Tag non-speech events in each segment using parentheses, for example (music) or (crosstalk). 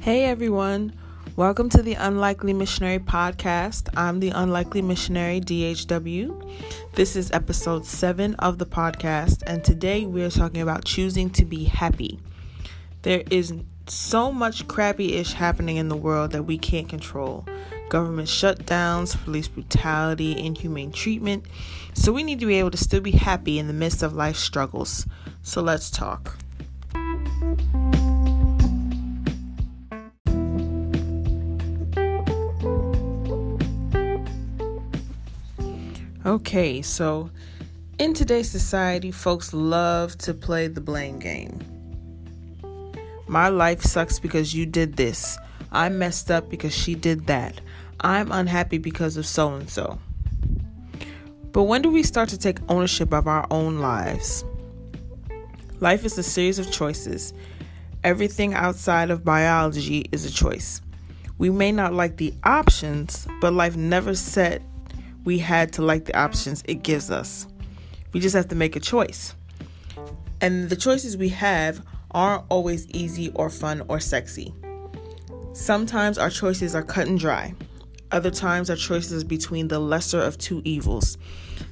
Hey everyone, welcome to the Unlikely Missionary Podcast. I'm the Unlikely Missionary DHW. This is episode 7 of the podcast, and today we are talking about choosing to be happy. There is so much crappy ish happening in the world that we can't control government shutdowns, police brutality, inhumane treatment. So we need to be able to still be happy in the midst of life struggles. So let's talk. Okay, so in today's society, folks love to play the blame game. My life sucks because you did this. I messed up because she did that. I'm unhappy because of so and so. But when do we start to take ownership of our own lives? Life is a series of choices. Everything outside of biology is a choice. We may not like the options, but life never said we had to like the options it gives us. We just have to make a choice. And the choices we have aren't always easy or fun or sexy. Sometimes our choices are cut and dry. Other times, our choices are between the lesser of two evils.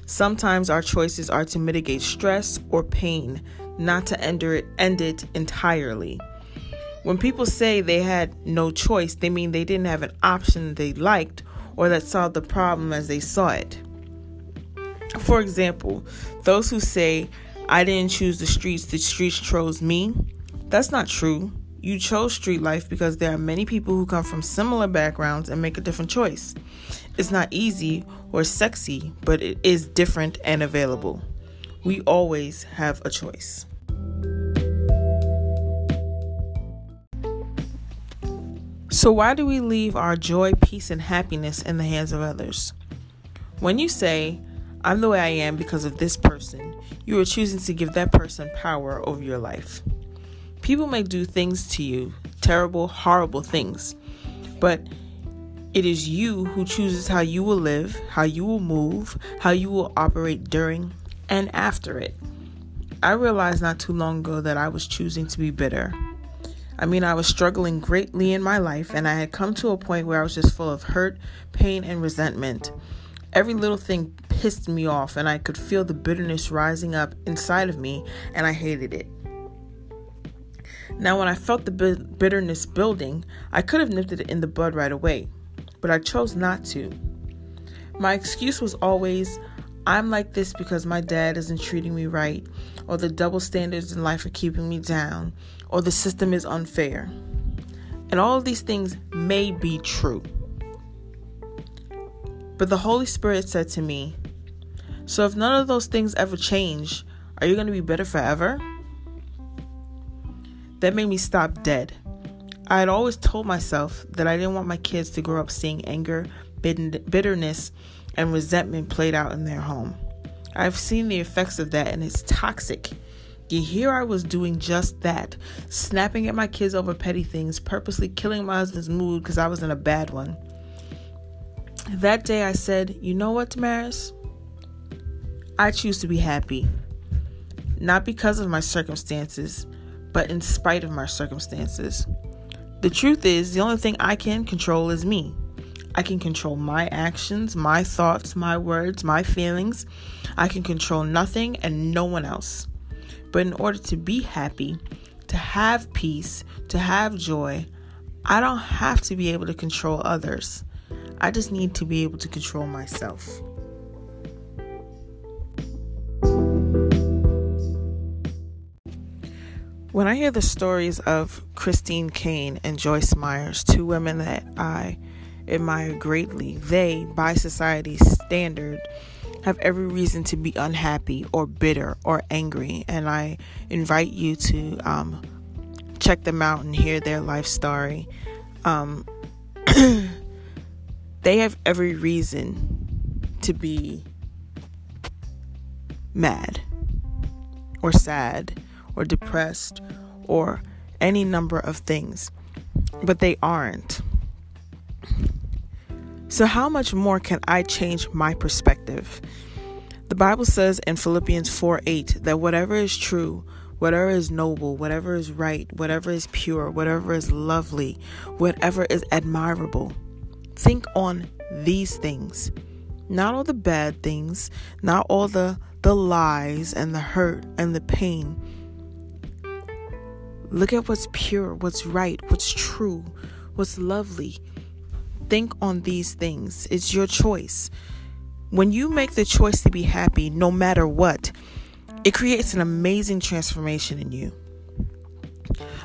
Sometimes, our choices are to mitigate stress or pain, not to end it, end it entirely. When people say they had no choice, they mean they didn't have an option they liked or that solved the problem as they saw it. For example, those who say, I didn't choose the streets, the streets chose me, that's not true. You chose street life because there are many people who come from similar backgrounds and make a different choice. It's not easy or sexy, but it is different and available. We always have a choice. So, why do we leave our joy, peace, and happiness in the hands of others? When you say, I'm the way I am because of this person, you are choosing to give that person power over your life. People may do things to you, terrible, horrible things, but it is you who chooses how you will live, how you will move, how you will operate during and after it. I realized not too long ago that I was choosing to be bitter. I mean, I was struggling greatly in my life, and I had come to a point where I was just full of hurt, pain, and resentment. Every little thing pissed me off, and I could feel the bitterness rising up inside of me, and I hated it. Now, when I felt the bitterness building, I could have nipped it in the bud right away, but I chose not to. My excuse was always, I'm like this because my dad isn't treating me right, or the double standards in life are keeping me down, or the system is unfair. And all of these things may be true. But the Holy Spirit said to me, So if none of those things ever change, are you going to be bitter forever? That made me stop dead. I had always told myself that I didn't want my kids to grow up seeing anger, bitterness, and resentment played out in their home. I've seen the effects of that, and it's toxic. Yet here I was doing just that, snapping at my kids over petty things, purposely killing my husband's mood because I was in a bad one. That day I said, You know what, Damaris? I choose to be happy. Not because of my circumstances, but in spite of my circumstances. The truth is, the only thing I can control is me. I can control my actions, my thoughts, my words, my feelings. I can control nothing and no one else. But in order to be happy, to have peace, to have joy, I don't have to be able to control others. I just need to be able to control myself. When I hear the stories of Christine Caine and Joyce Myers, two women that I admire greatly, they, by society's standard, have every reason to be unhappy or bitter or angry. And I invite you to um, check them out and hear their life story. Um, (clears throat) they have every reason to be mad or sad or depressed or any number of things, but they aren't. So, how much more can I change my perspective? The Bible says in Philippians 4 8 that whatever is true, whatever is noble, whatever is right, whatever is pure, whatever is lovely, whatever is admirable. Think on these things. Not all the bad things, not all the the lies and the hurt and the pain. Look at what's pure, what's right, what's true, what's lovely. Think on these things. It's your choice. When you make the choice to be happy, no matter what, it creates an amazing transformation in you.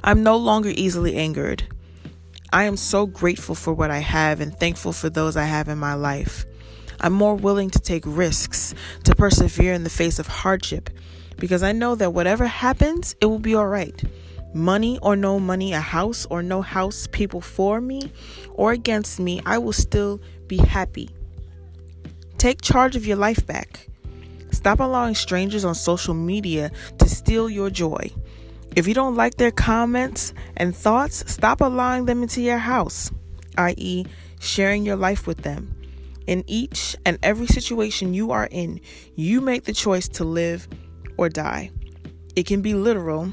I'm no longer easily angered. I am so grateful for what I have and thankful for those I have in my life. I'm more willing to take risks, to persevere in the face of hardship, because I know that whatever happens, it will be all right. Money or no money, a house or no house, people for me or against me, I will still be happy. Take charge of your life back. Stop allowing strangers on social media to steal your joy. If you don't like their comments and thoughts, stop allowing them into your house, i.e., sharing your life with them. In each and every situation you are in, you make the choice to live or die. It can be literal,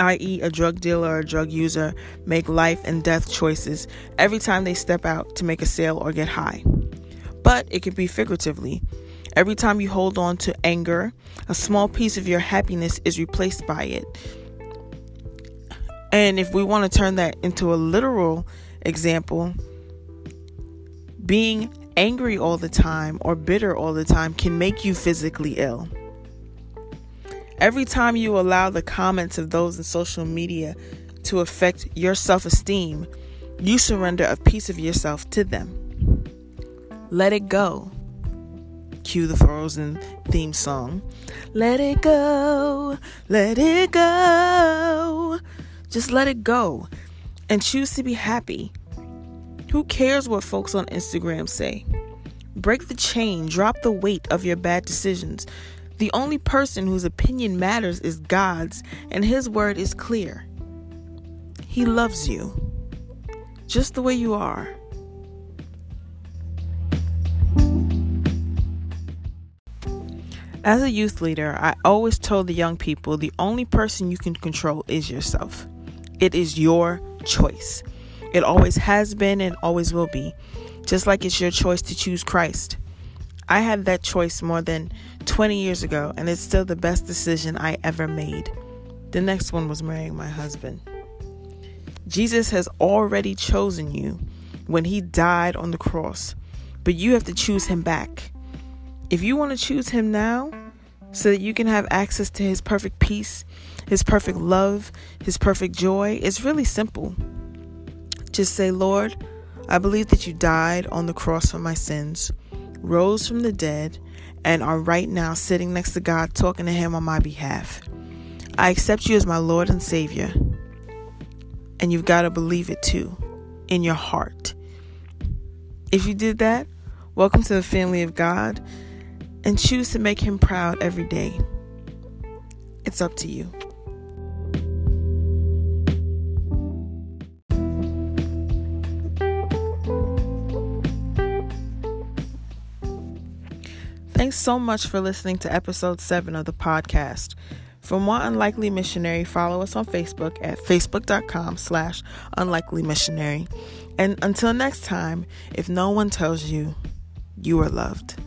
i.e., a drug dealer or a drug user make life and death choices every time they step out to make a sale or get high. But it can be figuratively. Every time you hold on to anger, a small piece of your happiness is replaced by it. And if we want to turn that into a literal example, being angry all the time or bitter all the time can make you physically ill. Every time you allow the comments of those in social media to affect your self esteem, you surrender a piece of yourself to them. Let it go. Cue the Frozen theme song. Let it go, let it go. Just let it go and choose to be happy. Who cares what folks on Instagram say? Break the chain, drop the weight of your bad decisions. The only person whose opinion matters is God's, and His word is clear. He loves you just the way you are. As a youth leader, I always told the young people the only person you can control is yourself. It is your choice. It always has been and always will be, just like it's your choice to choose Christ. I had that choice more than 20 years ago, and it's still the best decision I ever made. The next one was marrying my husband. Jesus has already chosen you when he died on the cross, but you have to choose him back. If you want to choose him now, so that you can have access to his perfect peace, his perfect love, his perfect joy, it's really simple. Just say, Lord, I believe that you died on the cross for my sins, rose from the dead, and are right now sitting next to God talking to Him on my behalf. I accept you as my Lord and Savior. And you've got to believe it too in your heart. If you did that, welcome to the family of God and choose to make Him proud every day. It's up to you. So much for listening to episode 7 of the podcast. For more Unlikely Missionary, follow us on Facebook at facebook.com slash unlikely missionary. And until next time, if no one tells you, you are loved.